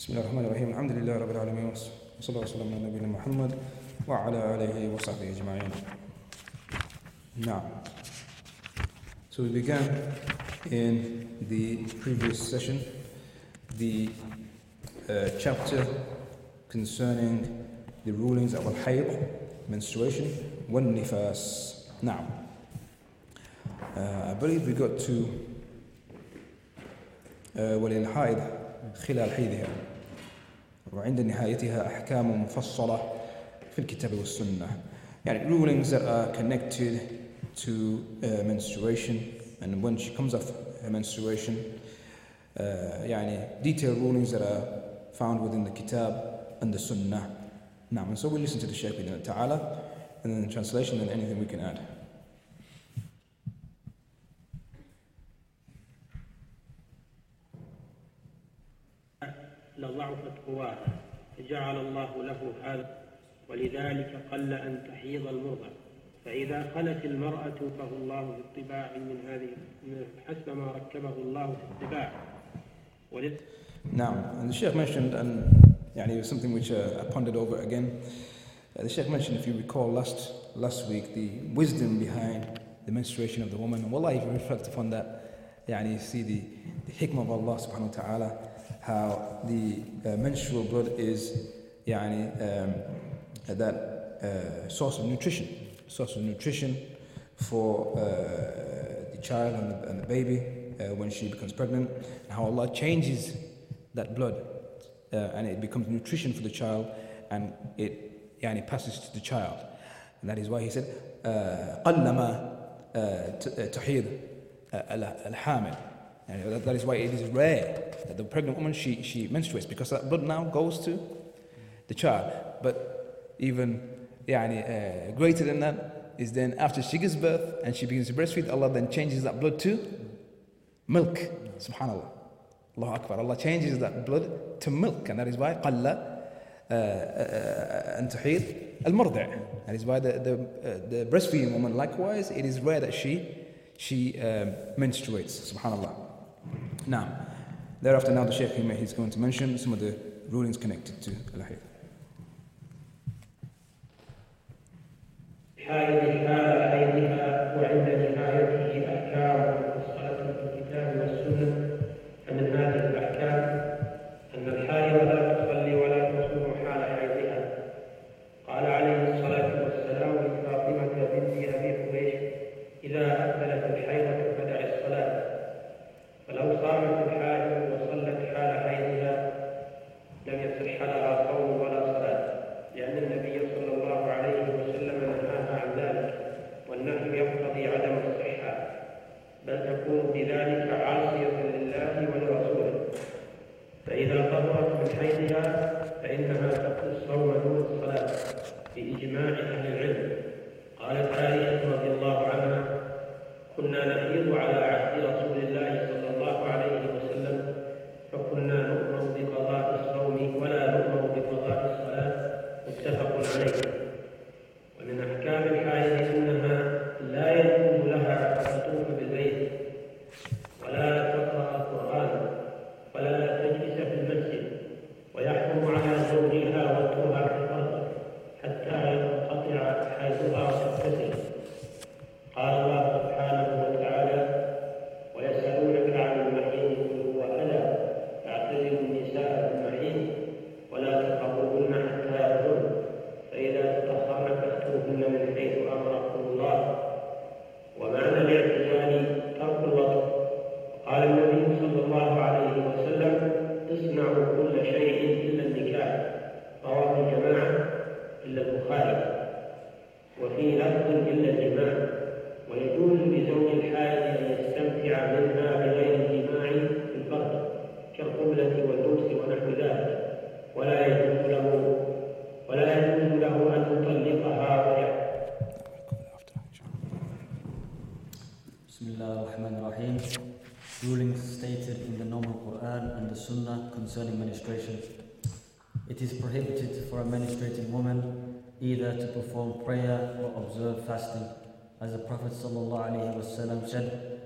بسم الله الرحمن الرحيم الحمد لله رب العالمين وصلى الله وسلم على نبينا محمد وعلى آله وصحبه أجمعين Now, so we began in the previous session the uh, chapter concerning the rulings of al-hayd, menstruation, wal-nifas. Now, uh, I believe we got to uh, وللحائض خلال حيضها وعند نهايتها أحكام مفصلة في الكتاب والسنة يعني rulings that are connected to uh, menstruation and when she comes off menstruation uh, يعني detailed rulings that are found within the kitab and the sunnah نعم and so we listen to the Shaykh تعالى and then the translation and anything we can add لضعفت قواه فجعل الله له هذا ولذلك قل أن تحيض المرضع فإذا خلت المرأة فهو الله في الطباع من هذه حسب ما ركبه الله في الطباع. Now, and the Sheikh mentioned, and يعني, was something which uh, I pondered over again. Uh, the Sheikh mentioned, if you recall last, last week, the wisdom behind the menstruation of the woman. And wallahi, if you reflect upon that, يعني, you see the, the hikmah of Allah subhanahu wa ta'ala, how the uh, menstrual blood is يعني, um, that uh, source of nutrition, source of nutrition for uh, the child and the, and the baby uh, when she becomes pregnant, and how Allah changes that blood uh, and it becomes nutrition for the child and it يعني, passes to the child. And that is why he said, uh, قلما تحيض الحامل. And that, that is why it is rare that the pregnant woman she, she menstruates because that blood now goes to the child. But even يعني, uh, greater than that is then after she gives birth and she begins to breastfeed, Allah then changes that blood to milk. Subhanallah. Allah Akbar. Allah changes that blood to milk, and that is why قل أن تحيض المرضع. That is why the, the, uh, the breastfeeding woman, likewise, it is rare that she she um, menstruates. Subhanallah. Now, thereafter, now the Shaykh he's going to mention some of the rulings connected to al-hayd. حائض حال حيضها وعند Amen.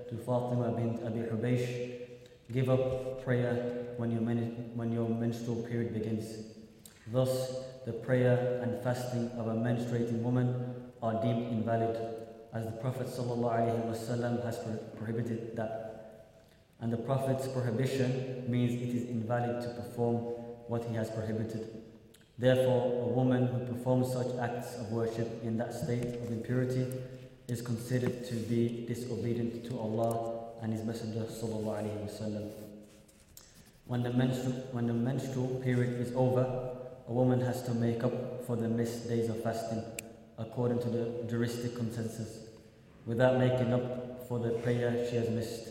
To Fatima bint Abi Hubaysh, Give up prayer when your, men- when your menstrual period begins. Thus, the prayer and fasting of a menstruating woman are deemed invalid, as the Prophet ﷺ has pro- prohibited that. And the Prophet's prohibition means it is invalid to perform what he has prohibited. Therefore, a woman who performs such acts of worship in that state of impurity is considered to be disobedient to Allah and His Messenger wasallam. When the, menstru- when the menstrual period is over, a woman has to make up for the missed days of fasting, according to the juristic consensus, without making up for the prayer she has missed.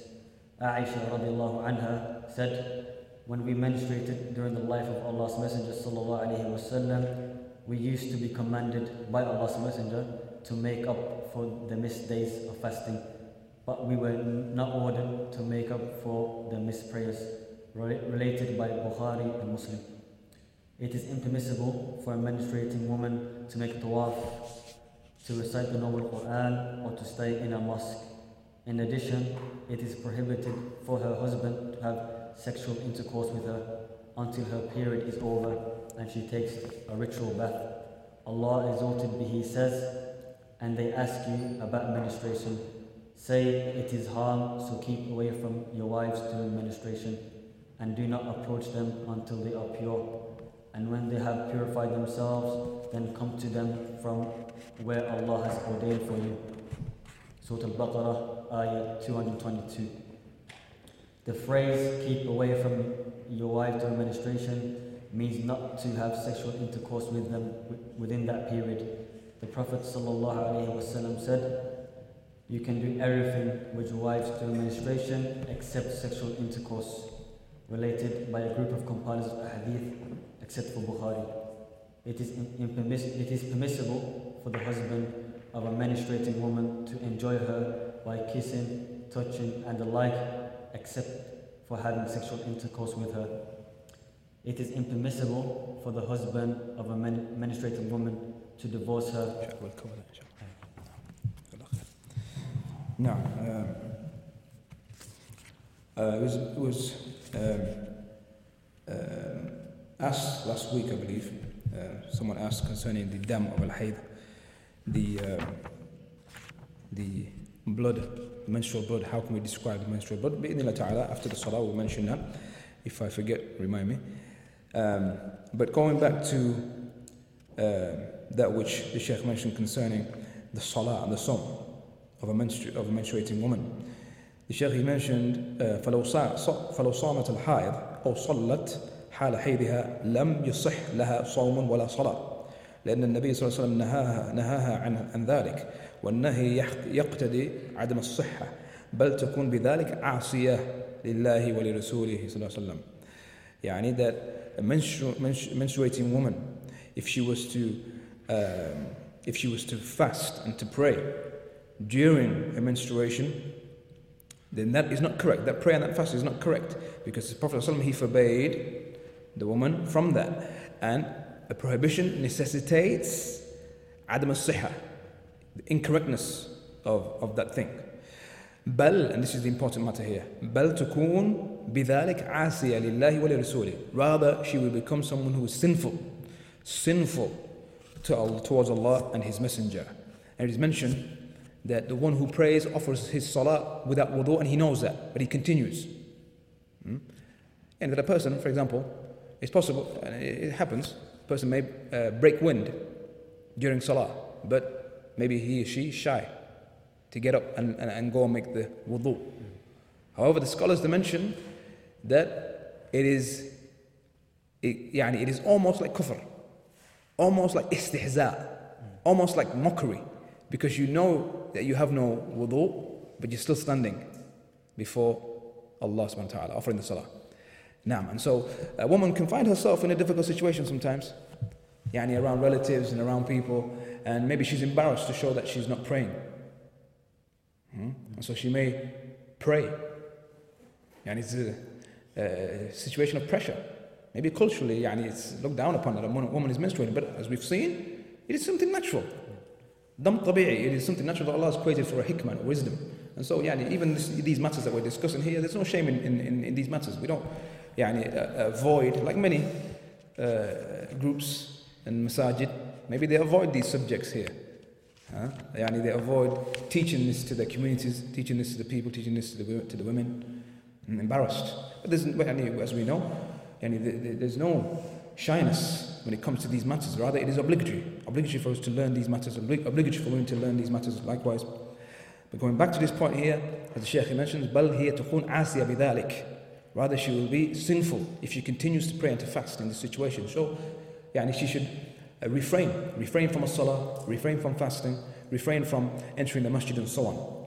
Aisha radiallahu anha said, when we menstruated during the life of Allah's Messenger wasallam, we used to be commanded by Allah's Messenger to make up for the missed days of fasting, but we were not ordered to make up for the missed prayers related by Bukhari and Muslim. It is impermissible for a menstruating woman to make tawaf, to recite the noble Quran, or to stay in a mosque. In addition, it is prohibited for her husband to have sexual intercourse with her until her period is over and she takes a ritual bath. Allah exalted be He says, and they ask you about menstruation. Say it is harm, so keep away from your wives during menstruation, and do not approach them until they are pure. And when they have purified themselves, then come to them from where Allah has ordained for you. Surah Al-Baqarah, ayah 222. The phrase keep away from your wife during menstruation means not to have sexual intercourse with them within that period. The Prophet ﷺ said, You can do everything with your wives during menstruation except sexual intercourse, related by a group of compilers of hadith except for Bukhari. It is, it is permissible for the husband of a menstruating woman to enjoy her by kissing, touching, and the like, except for having sexual intercourse with her. It is impermissible for the husband of a men- menstruating woman to divorce her. We'll cover that, inshallah. Now, um, uh, it was, it was um, um, asked last week, I believe, uh, someone asked concerning the dam of al-hayd, the, uh, the blood, menstrual blood, how can we describe the menstrual blood? Bi'idhnillah ta'ala, after the salah we'll mention that. If I forget, remind me. Um, but going back to uh, that which the Sheikh mentioned concerning the salah and the song of a, menstru- of a menstruating woman. The Sheikh he mentioned فلو صامت الحائض أو صلت حال حيضها لم يصح لها صوم ولا صلاة لأن النبي صلى الله عليه وسلم نهاها, نهاها عن, عن ذلك. والنهي يقتضي عدم الصحة. بل تكون بذلك عاصية لله ولرسوله صلى الله عليه وسلم. يعني that a menstru- menstru- menstruating woman if she was to um, if she was to fast and to pray during her menstruation then that is not correct. That prayer and that fast is not correct because the Prophet ﷺ, he forbade the woman from that. And a prohibition necessitates adam al the incorrectness of, of that thing. بل, and this is the important matter here, بل تكون بذلك عاسية لله ولرسوله. Rather, she will become someone who is sinful, sinful to Allah, towards Allah and His Messenger. And it is mentioned that the one who prays offers his salah without wudu and he knows that, but he continues. Hmm? And that a person, for example, it's possible, and it happens, a person may uh, break wind during salah, but maybe he or she is shy to get up and, and, and go and make the wudu. However, the scholars they mention that it is, it, يعني, it is almost like kufr, almost like istihza, almost like mockery because you know that you have no wudu, but you're still standing before Allah subhanahu wa ta'ala, offering the salah. Naam. And so a woman can find herself in a difficult situation sometimes, yani around relatives and around people, and maybe she's embarrassed to show that she's not praying. Hmm? And so she may pray. Yani it's a, a situation of pressure. Maybe culturally, yani it's looked down upon that a woman is menstruating, but as we've seen, it is something natural. Dam tabi'i, it is something natural that Allah has created for a hikmah, wisdom. And so, yeah, even this, these matters that we're discussing here, there's no shame in, in, in, these matters. We don't, يعني, uh, avoid, like many uh, groups and masajid, maybe they avoid these subjects here. Huh? Yani they avoid teaching this to the communities, teaching this to the people, teaching this to the, to the women. I'm embarrassed. But there's, as we know, yani there's no shyness when it comes to these matters. Rather, it is obligatory. Obligatory for us to learn these matters, obligatory for women to learn these matters likewise. But going back to this point here, as the Shaykh mentions, بل هي تكون عاسية بذلك. Rather, she will be sinful if she continues to pray and to fast in this situation. So, yani she should uh, refrain, refrain from a salah, refrain from fasting, refrain from entering the masjid and so on.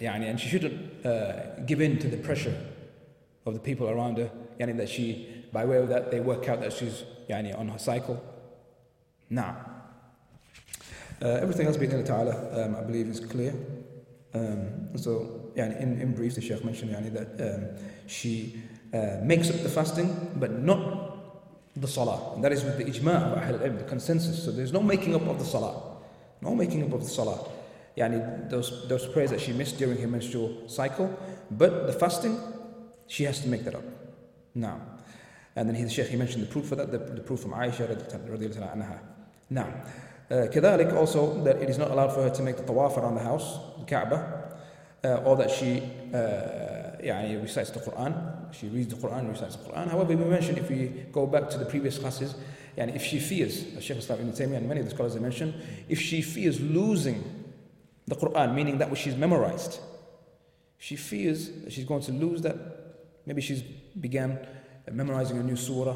Yani, and she shouldn't uh, give in to the pressure of the people around her, yani, that she, by way of that, they work out that she's yani, on her cycle. Now, uh, everything else, being ta'ala, um, I believe is clear. Um, so, yani, in, in brief, the Shaykh mentioned yani, that um, she uh, makes up the fasting, but not the salah. And that is with the ijma' of Ahl the consensus. So there's no making up of the salah. No making up of the salah. Yani those, those prayers that she missed during her menstrual cycle. But the fasting, she has to make that up. Now. And then he, the Shaykh, he mentioned the proof for that, the, the proof from Aisha radiallahu anha. Now. Uh, كذلك also that it is not allowed for her to make the tawaf around the house, the Kaaba, uh, or that she uh, يعني recites the Quran, she reads the Quran, recites the Quran. However, we mentioned if we go back to the previous classes, and if she fears, as Shaykh Islam ibn Taymiyyah and many of the scholars have mentioned, if she fears losing the Quran, meaning that which she's memorized, she fears that she's going to lose that. Maybe she's began memorizing a new surah,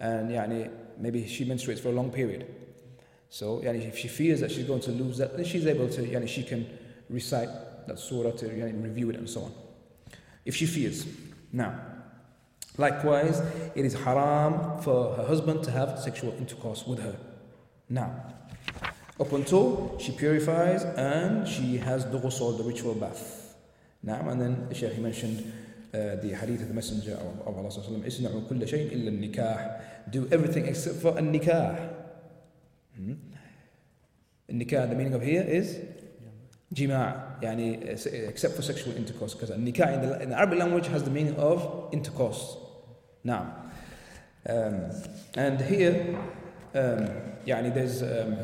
and yani, maybe she menstruates for a long period. So yani, if she fears that she's going to lose that, then she's able to, yani, she can recite that surah to review it and so on if she fears. Now, likewise, it is haram for her husband to have sexual intercourse with her. Now, up until she purifies and she has the ghusl, the ritual bath. Now, and then the Shaykh mentioned the hadith of the Messenger of Allah Isna'u kulla shayin illa nikah. Do everything except for a nikah. Hmm? Nikah, the meaning of here is jima', يعني except for sexual intercourse because nikah in the, in the Arabic language has the meaning of intercourse. Now, um, and here, um, يعني there's um,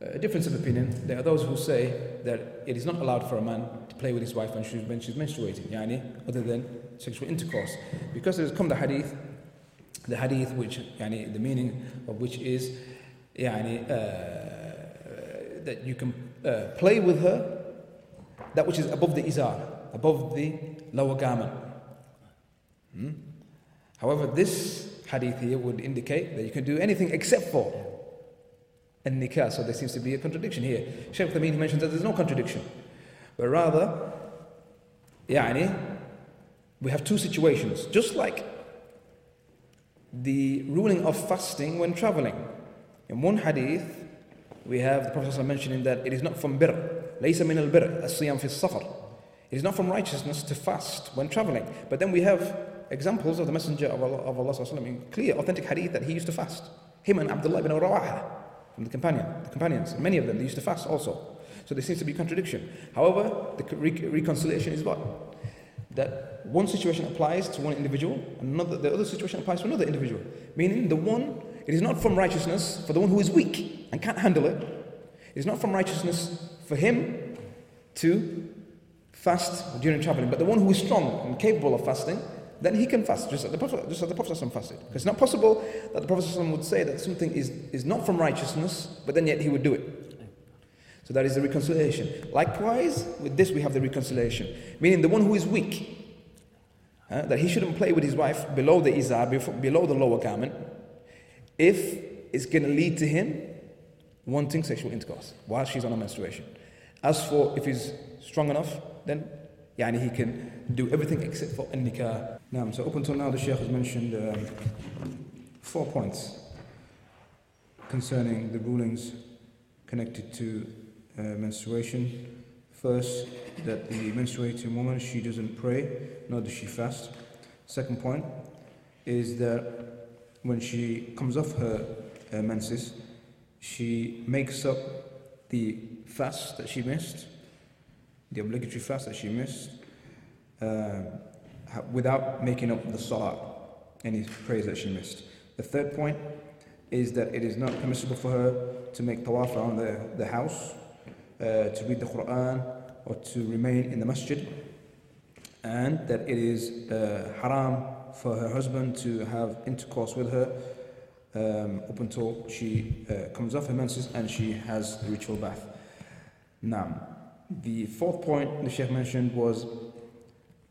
a difference of opinion. There are those who say that it is not allowed for a man to play with his wife when she's, when she's menstruating, yani, other than sexual intercourse. Because there's come the hadith, the hadith which, yani, the meaning of which is, yani, uh, that you can uh, play with her, that which is above the izar, above the lower garment. Hmm? However, this hadith here would indicate that you can do anything except for a nikah. So there seems to be a contradiction here. Sheikh Uthaymeen mentions that there's no contradiction. but rather, يعني, we have two situations, just like the ruling of fasting when traveling. In one hadith, we have the Prophet mentioning that it is not from birr, ليس من البر الصيام في السفر. It is not from righteousness to fast when traveling. But then we have examples of the Messenger of Allah, of Allah in clear, authentic hadith that he used to fast. Him and Abdullah ibn Rawaha from the companion, the companions, many of them, they used to fast also. So there seems to be contradiction. However, the re- reconciliation is what? That one situation applies to one individual, and another, the other situation applies to another individual. Meaning the one, it is not from righteousness for the one who is weak and can't handle it. It is not from righteousness for him to fast during traveling. But the one who is strong and capable of fasting, then he can fast, just as the Prophet, just as the Prophet fasted. Because it's not possible that the Prophet would say that something is, is not from righteousness, but then yet he would do it. So that is the reconciliation. Likewise, with this we have the reconciliation, meaning the one who is weak, uh, that he shouldn't play with his wife below the izar, below the lower garment, if it's going to lead to him wanting sexual intercourse while she's on a menstruation. As for if he's strong enough, then yani he can do everything except for nikah. Now, so up until now, the Sheikh has mentioned um, four points concerning the rulings connected to uh, menstruation. First, that the menstruating woman she doesn't pray, nor does she fast. Second point is that when she comes off her uh, menses, she makes up the fast that she missed, the obligatory fast that she missed. Uh, without making up the salah, any prayers that she missed. The third point is that it is not permissible for her to make tawaf around the, the house, to read the Quran, or to remain in the masjid, and that it is uh, haram for her husband to have intercourse with her um, up until she uh, comes off her menses and she has the ritual bath. Now, the fourth point the Sheikh mentioned was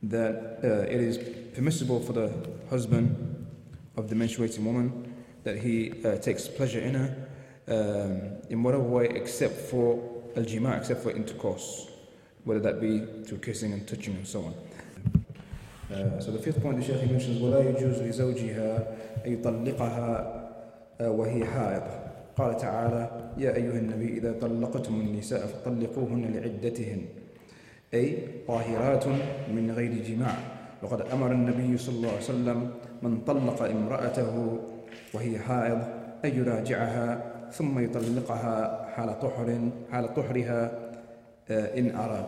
that uh, it is permissible for the husband of the menstruating woman that he uh, takes pleasure in her um, in whatever way except for al jima, except for intercourse, whether that be through kissing and touching and so on. Uh, so the fifth point the Shaykh mentions ولا يجوز لزوجها أن يطلقها وهي حائض قال تعالى يا أيها النبي إذا طلقتم النساء فطلقوهن لعدتهن أي طاهرات من غير جماع وقد أمر النبي صلى الله عليه وسلم من طلق امرأته وهي حائض أن يراجعها ثم يطلقها حال طهر حال طهرها آه، إن أراد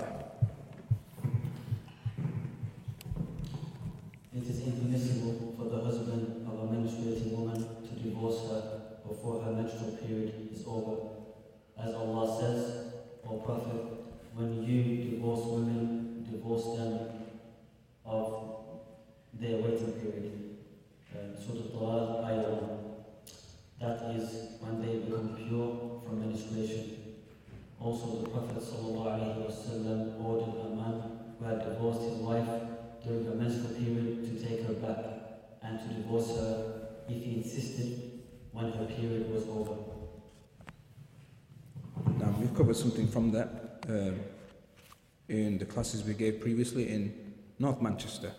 classes we gave previously in North Manchester,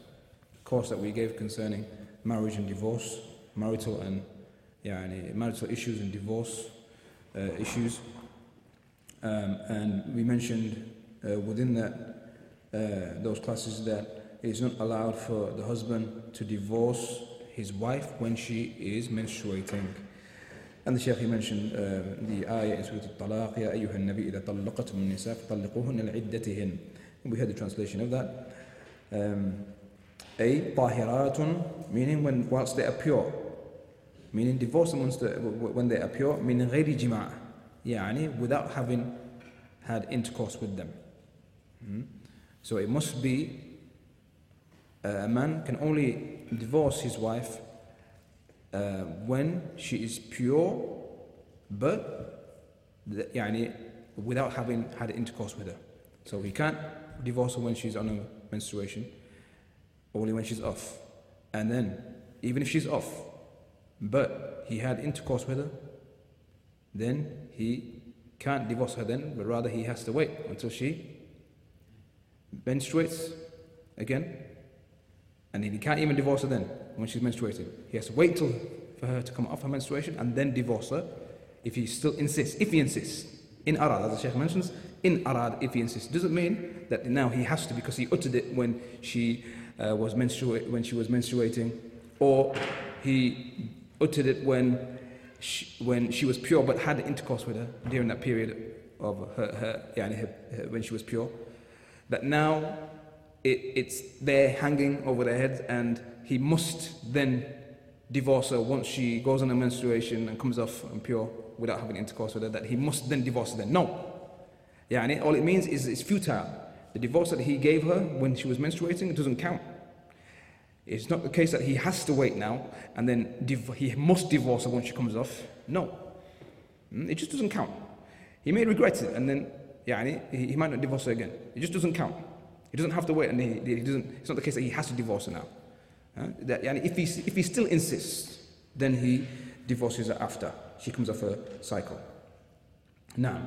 the course that we gave concerning marriage and divorce, marital and يعني, marital issues and divorce uh, issues. Um, and we mentioned uh, within that uh, those classes that it is not allowed for the husband to divorce his wife when she is menstruating. And the Shaykh he mentioned uh, the ayah in Surah Al-Talaq, يا أيها النبي إذا طلقتم النساء فطلقوهن لعدتهن. And we heard the translation of that. Um, أي طاهرات, meaning when whilst they are pure. Meaning divorce amongst the, when they are pure, meaning غير جماع. يعني without having had intercourse with them. Hmm? So it must be uh, a man can only divorce his wife uh, when she is pure, but the, يعني, without having had intercourse with her. So he can't divorce her when she's on a menstruation, only when she's off. And then, even if she's off, but he had intercourse with her, then he can't divorce her then, but rather he has to wait until she menstruates again. And he can't even divorce her then when she's menstruating. He has to wait till for her to come off her menstruation and then divorce her if he still insists. If he insists. In arad, as the Sheikh mentions, in arad, if he insists. Doesn't mean that now he has to because he uttered it when she uh, was menstrua- when she was menstruating, or he uttered it when she, when she was pure but had intercourse with her during that period of her, her, her, her when she was pure. That now it, it's there hanging over their heads, and he must then divorce her once she goes on a menstruation and comes off and pure without having intercourse with her, that he must then divorce her then. No. And all it means is it's futile. The divorce that he gave her when she was menstruating, it doesn't count. It's not the case that he has to wait now and then he must divorce her when she comes off. No. Mm, It just doesn't count. He may regret it and then yeah, he, he might not divorce her again. It just doesn't count. He doesn't have to wait and he, he doesn't, it's not the case that he has to divorce her now. Huh? That, yani if, he, if he still insists, then he divorces her after she comes off her cycle. Now,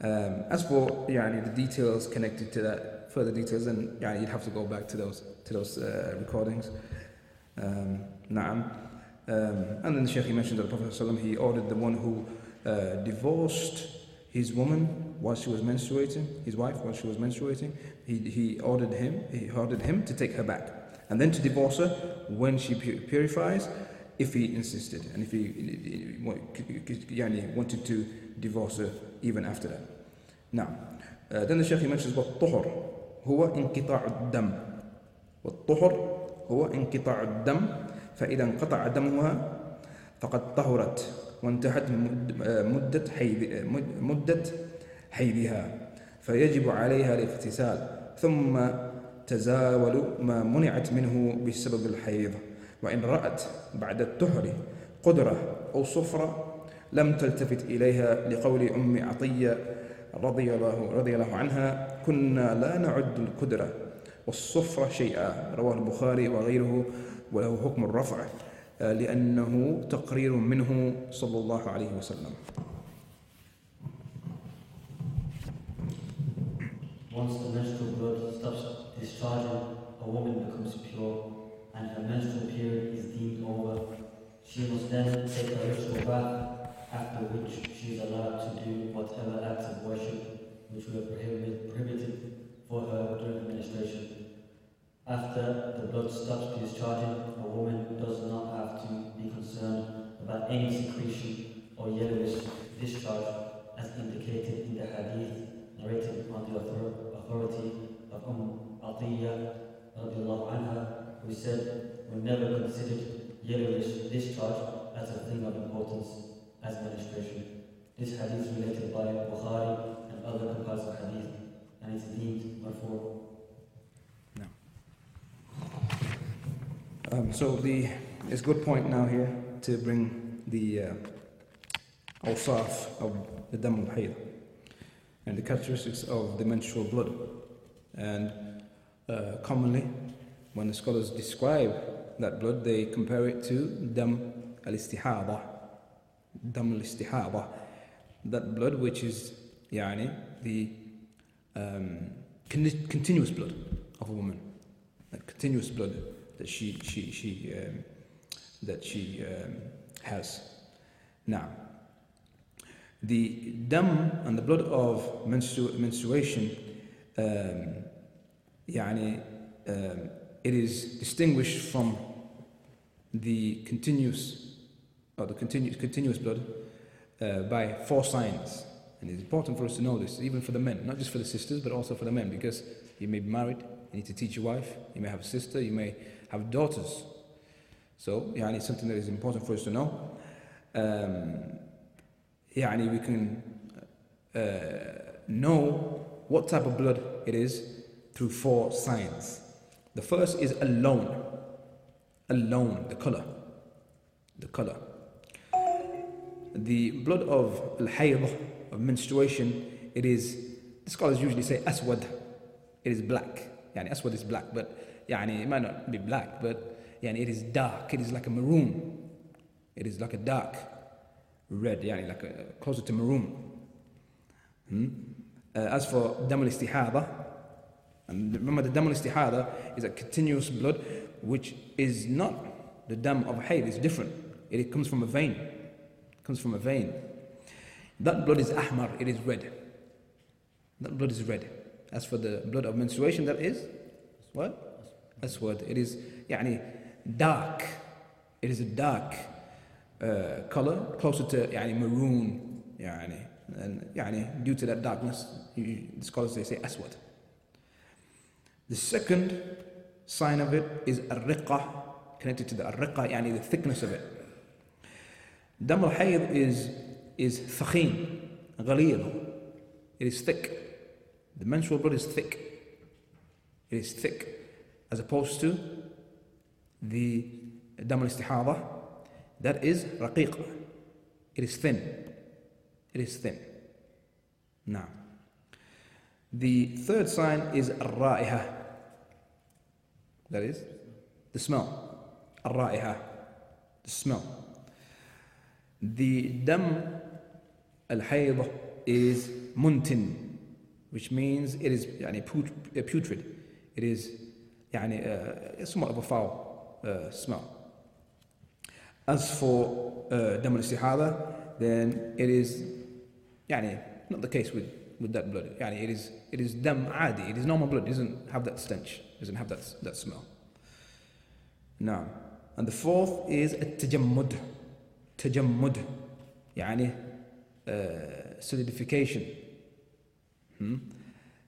um, as for the details connected to that, further details, then you'd have to go back to those to those uh, recordings. Um, na'am. Um, and then the Shaykh he mentioned that the Prophet ﷺ, he ordered the one who uh, divorced his woman while she was menstruating, his wife while she was menstruating, he, he ordered him he ordered him to take her back and then to divorce her when she purifies if he insisted and if he, he, he, wanted to divorce even after that. Uh, then the Shaykh he mentions what tuhur هو انقطاع الدم والطهر هو انقطاع الدم فإذا انقطع دمها فقد طهرت وانتهت مدة حيض مدة حيضها فيجب عليها الاغتسال ثم تزاول ما منعت منه بسبب الحيض وإن رأت بعد الطهر قدرة أو صفرة لم تلتفت إليها لقول أم عطية رضي الله, رضي الله عنها كنا لا نعد القدرة والصفرة شيئا رواه البخاري وغيره وله حكم الرفع لأنه تقرير منه صلى الله عليه وسلم Once the menstrual blood stops discharging, a woman becomes pure and her menstrual period is deemed over. She must then take a ritual bath, after which she is allowed to do whatever acts of worship which were prohibited, for her during menstruation. After the blood stops discharging, a woman does not have to be concerned about any secretion or yellowish discharge as indicated in the hadith narrated on the authority of Umm Atiyah anha, who said, we never considered yellowish discharge as a thing of importance as menstruation. This hadith is related by Bukhari and other compilers of hadith, and is deemed marfu. No. Um, so the it's a good point now here to bring the uh, of the dam al and the characteristics of the menstrual blood. And uh, commonly, when the scholars describe that blood, they compare it to dam al-istihada, dam al-istihada, that blood which is yani, the um, con- continuous blood of a woman, that continuous blood that she, she, she, um, that she um, has. Now, the dam and the blood of menstru- menstruation, um, يعني, um, it is distinguished from the continuous or the continu- continuous blood, uh, by four signs. And it's important for us to know this, even for the men, not just for the sisters, but also for the men, because you may be married, you need to teach your wife, you may have a sister, you may have daughters. So, yeah, and it's something that is important for us to know. Um, yeah, and we can uh, know what type of blood it is through four signs. The first is al-lawn, al-lawn, the color, the color the blood of al-hayd, of menstruation, it is, the scholars usually say aswad, it is black. Yani aswad is black, but yani, it might not be black, but yani, it is dark, it is like a maroon. It is like a dark red, yani, like a, closer to maroon. Hmm? Uh, as for dam istihada, and remember the dam istihada is a continuous blood which is not the dam of hayd, it's different. It, it comes from a vein It comes from a vein. That blood is ahmar, it is red. That blood is red. As for the blood of menstruation, that is what? Aswad. It is يعني dark. It is a dark uh, color closer to يعني maroon يعني and يعني due to that darkness you, the scholars they say aswad the second sign of it is الرقة connected to the الرقة يعني the thickness of it Dam al-Hayd is, is thakhin, ghalil. It is thick. The menstrual blood is thick. It is thick. As opposed to the dam al-istihada, that is raqiq. It is thin. It is thin. Now, the third sign is ar-ra'iha. That is the smell. Ar-ra'iha. The smell. The dam al-hayd is muntin, which means it is يعني, putrid. It is يعني, uh, somewhat of a foul uh, smell. As for uh, dam al then it is يعني, not the case with, with that blood. يعني, it is it is dam adi, it is normal blood, it doesn't have that stench, it doesn't have that, that smell. Now, and the fourth is التجمد تجمد يعني uh, solidification hmm?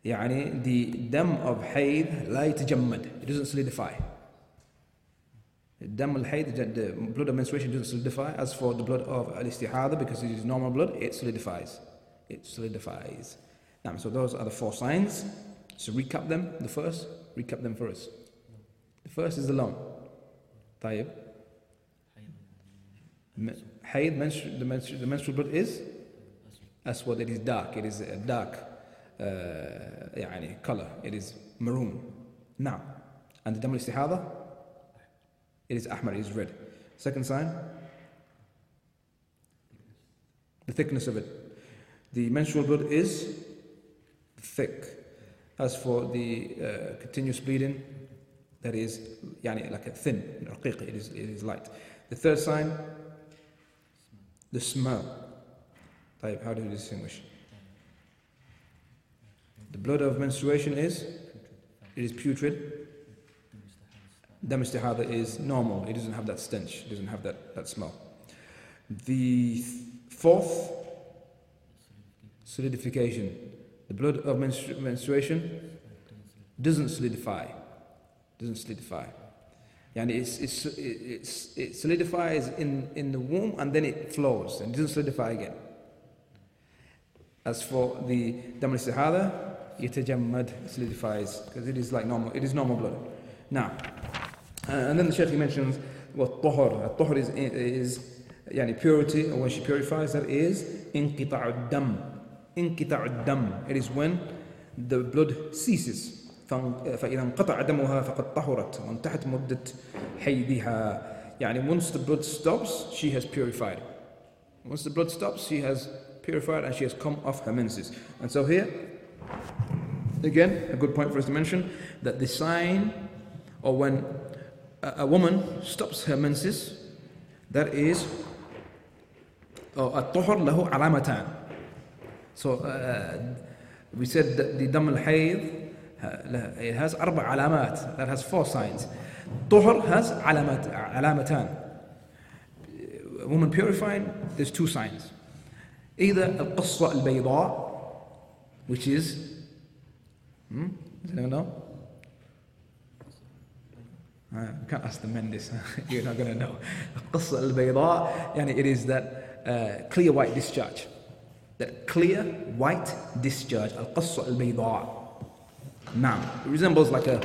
يعني the dam of hayd لا يتجمد it doesn't solidify al hayd, the blood of menstruation doesn't solidify. As for the blood of istihada, because it is normal blood, it solidifies. It solidifies. Now, so those are the four signs. So recap them. The first, recap them for us. The first is the lung. طيب. Hayd, menstru- the, menstru- the menstrual blood is aswad. It is dark. It is a dark uh, يعني color. It is maroon. Now, and the dam al istihada, it is ahmar. It is red. Second sign, the thickness of it. The menstrual blood is thick. As for the uh, continuous bleeding, that is يعني like a thin, رقيق, it is, it is light. The third sign, the smell. Type, how do you distinguish? The blood of menstruation is? It is putrid. Dam is normal. It doesn't have that stench. It doesn't have that, that smell. The fourth, solidification. The blood of menstru menstruation doesn't solidify. Doesn't solidify. And it's, it's, it's, it solidifies in, in the womb and then it flows and doesn't solidify again. As for the dam al-istihada, yatajammad solidifies because it is like normal. It is normal blood. Now, uh, and then the Shaykh mentions what tahur. Tahur is is yani purity, or when she purifies, that is inqita'ud dam. Inqita'ud dam. It is when the blood ceases. فإذا انقطع دمها فقد طهرت وانتهت مدة حيضها يعني once the blood stops she has purified once the blood stops she has purified and she has come off her menses and so here again a good point for us to mention that the sign or when a, a woman stops her menses that is الطهر له علامتان so uh, we said that the dam al-hayd it has أربع علامات that has four signs طهر has علامات علامتان a woman purifying there's two signs either القصة البيضاء which is hmm? does anyone know uh, you can't ask the men this you're not going to know القصة البيضاء يعني it is that uh, clear white discharge that clear white discharge القصة البيضاء نعم it resembles like a,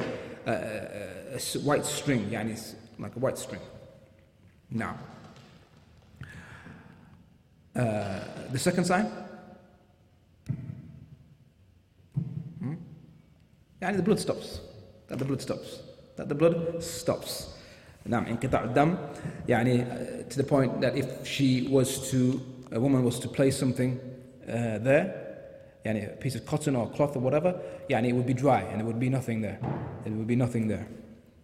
a, a, a white string يعني it's like a white string now uh, the second sign hmm? يعني the blood stops that the blood stops that the blood stops نعم انقطاع الدم يعني uh, to the point that if she was to a woman was to place something uh, there يعني a piece of cotton or cloth or whatever يعني it would be dry and it would be nothing there it would be nothing there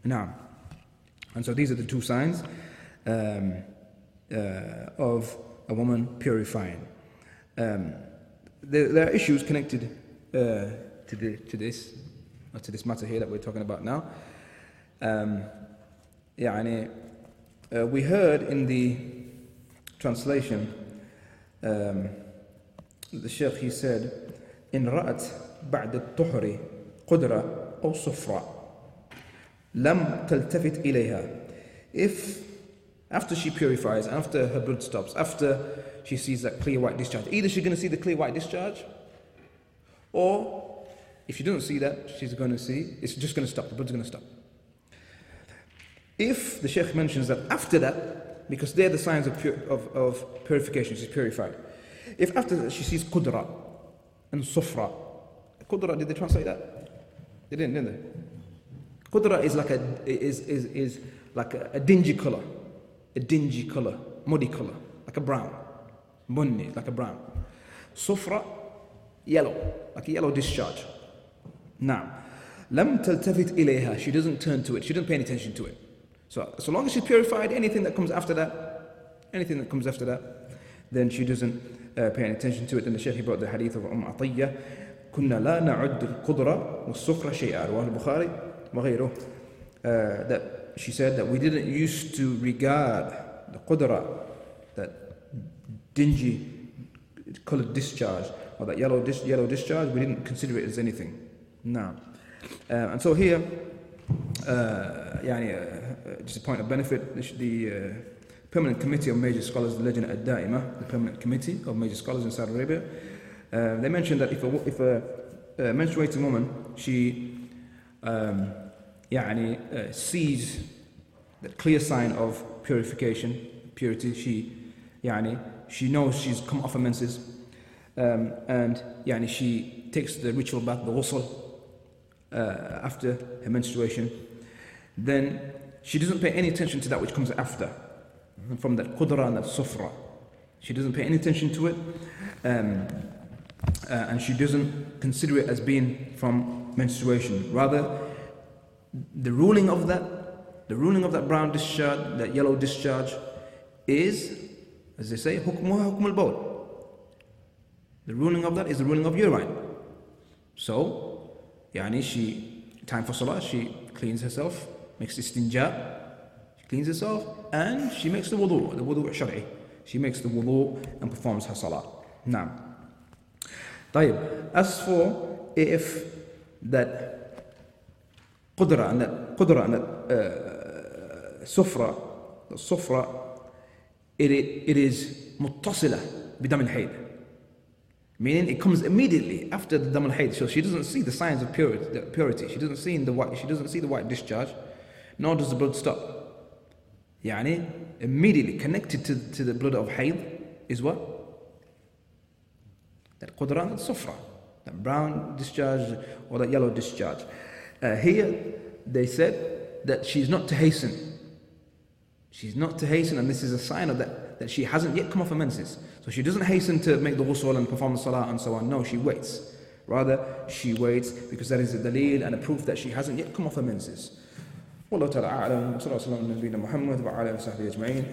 نعم and so these are the two signs um, uh, of a woman purifying um, there, there are issues connected uh, to, the, to this or to this matter here that we're talking about now um, يعني uh, we heard in the translation um, the Sheikh he said إن رأت بعد الطهر قدرة أو صفرة لم تلتفت إليها if after she purifies after her blood stops after she sees that clear white discharge either she's going to see the clear white discharge or if she doesn't see that she's going to see it's just going to stop the blood's going to stop if the Sheikh mentions that after that because they're the signs of, pur- of, of purification she's purified if after that she sees qudra and sufra, qudra, did they translate that? They didn't, didn't they? Qudra is like a is is, is like a, a dingy color, a dingy color, muddy color, like a brown, bunni, like a brown. Sufra, yellow, like a yellow discharge. Now, lam taltafit ilayha, she doesn't turn to it, she doesn't pay any attention to it. So, so long as she's purified, anything that comes after that, anything that comes after that, then she doesn't uh, pay any attention to it. And the Shaykh brought the hadith of Umm Atiyya, كنا لا نعد القدرة والسفرة شيئا رواه البخاري وغيره uh, that she said that we didn't used to regard the qudra that dingy colored discharge or that yellow dis- yellow discharge we didn't consider it as anything no uh, and so here uh, يعني, uh, just a point of benefit, the, the uh, Permanent Committee of Major Scholars, the Lajnah ad-Da'imah, the Permanent Committee of Major Scholars in Saudi Arabia, uh, they mentioned that if a, if a, a menstruating woman, she um, يعني, uh, sees that clear sign of purification, purity, she, يعني, she knows she's come off her menses, um, and يعني, she takes the ritual bath, the ghusl, uh, after her menstruation, then she doesn't pay any attention to that which comes after from that qudra and that sufra. She doesn't pay any attention to it, um, uh, and she doesn't consider it as being from menstruation. Rather, the ruling of that, the ruling of that brown discharge, that yellow discharge, is, as they say, hukmuha hukm al The ruling of that is the ruling of urine. So, yani she, time for salah, she cleans herself, makes istinja, cleans herself, and she makes the wudu, the wudu shari. She makes the wudu and performs her salah. Now, طيب, as for if that قدرة أن قدرة أن سفرة الصفرة it, it is متصلة بدم الحيض meaning it comes immediately after the dam al so she doesn't see the signs of purity, purity she doesn't see the white she doesn't see the white discharge nor does the blood stop يعني immediately connected to, to the blood of hayd is what that qudran al-sufra that brown discharge or that yellow discharge uh, here, they said that she's not to hasten. She's not to hasten, and this is a sign of that, that she hasn't yet come off her menses. So she doesn't hasten to make the ghusl and perform the salah and so on. No, she waits. Rather, she waits because that is a dalil and a proof that she hasn't yet come off her menses. والله تعالى أعلم وصلى الله وسلم على نبينا محمد وعلى آله وصحبه أجمعين.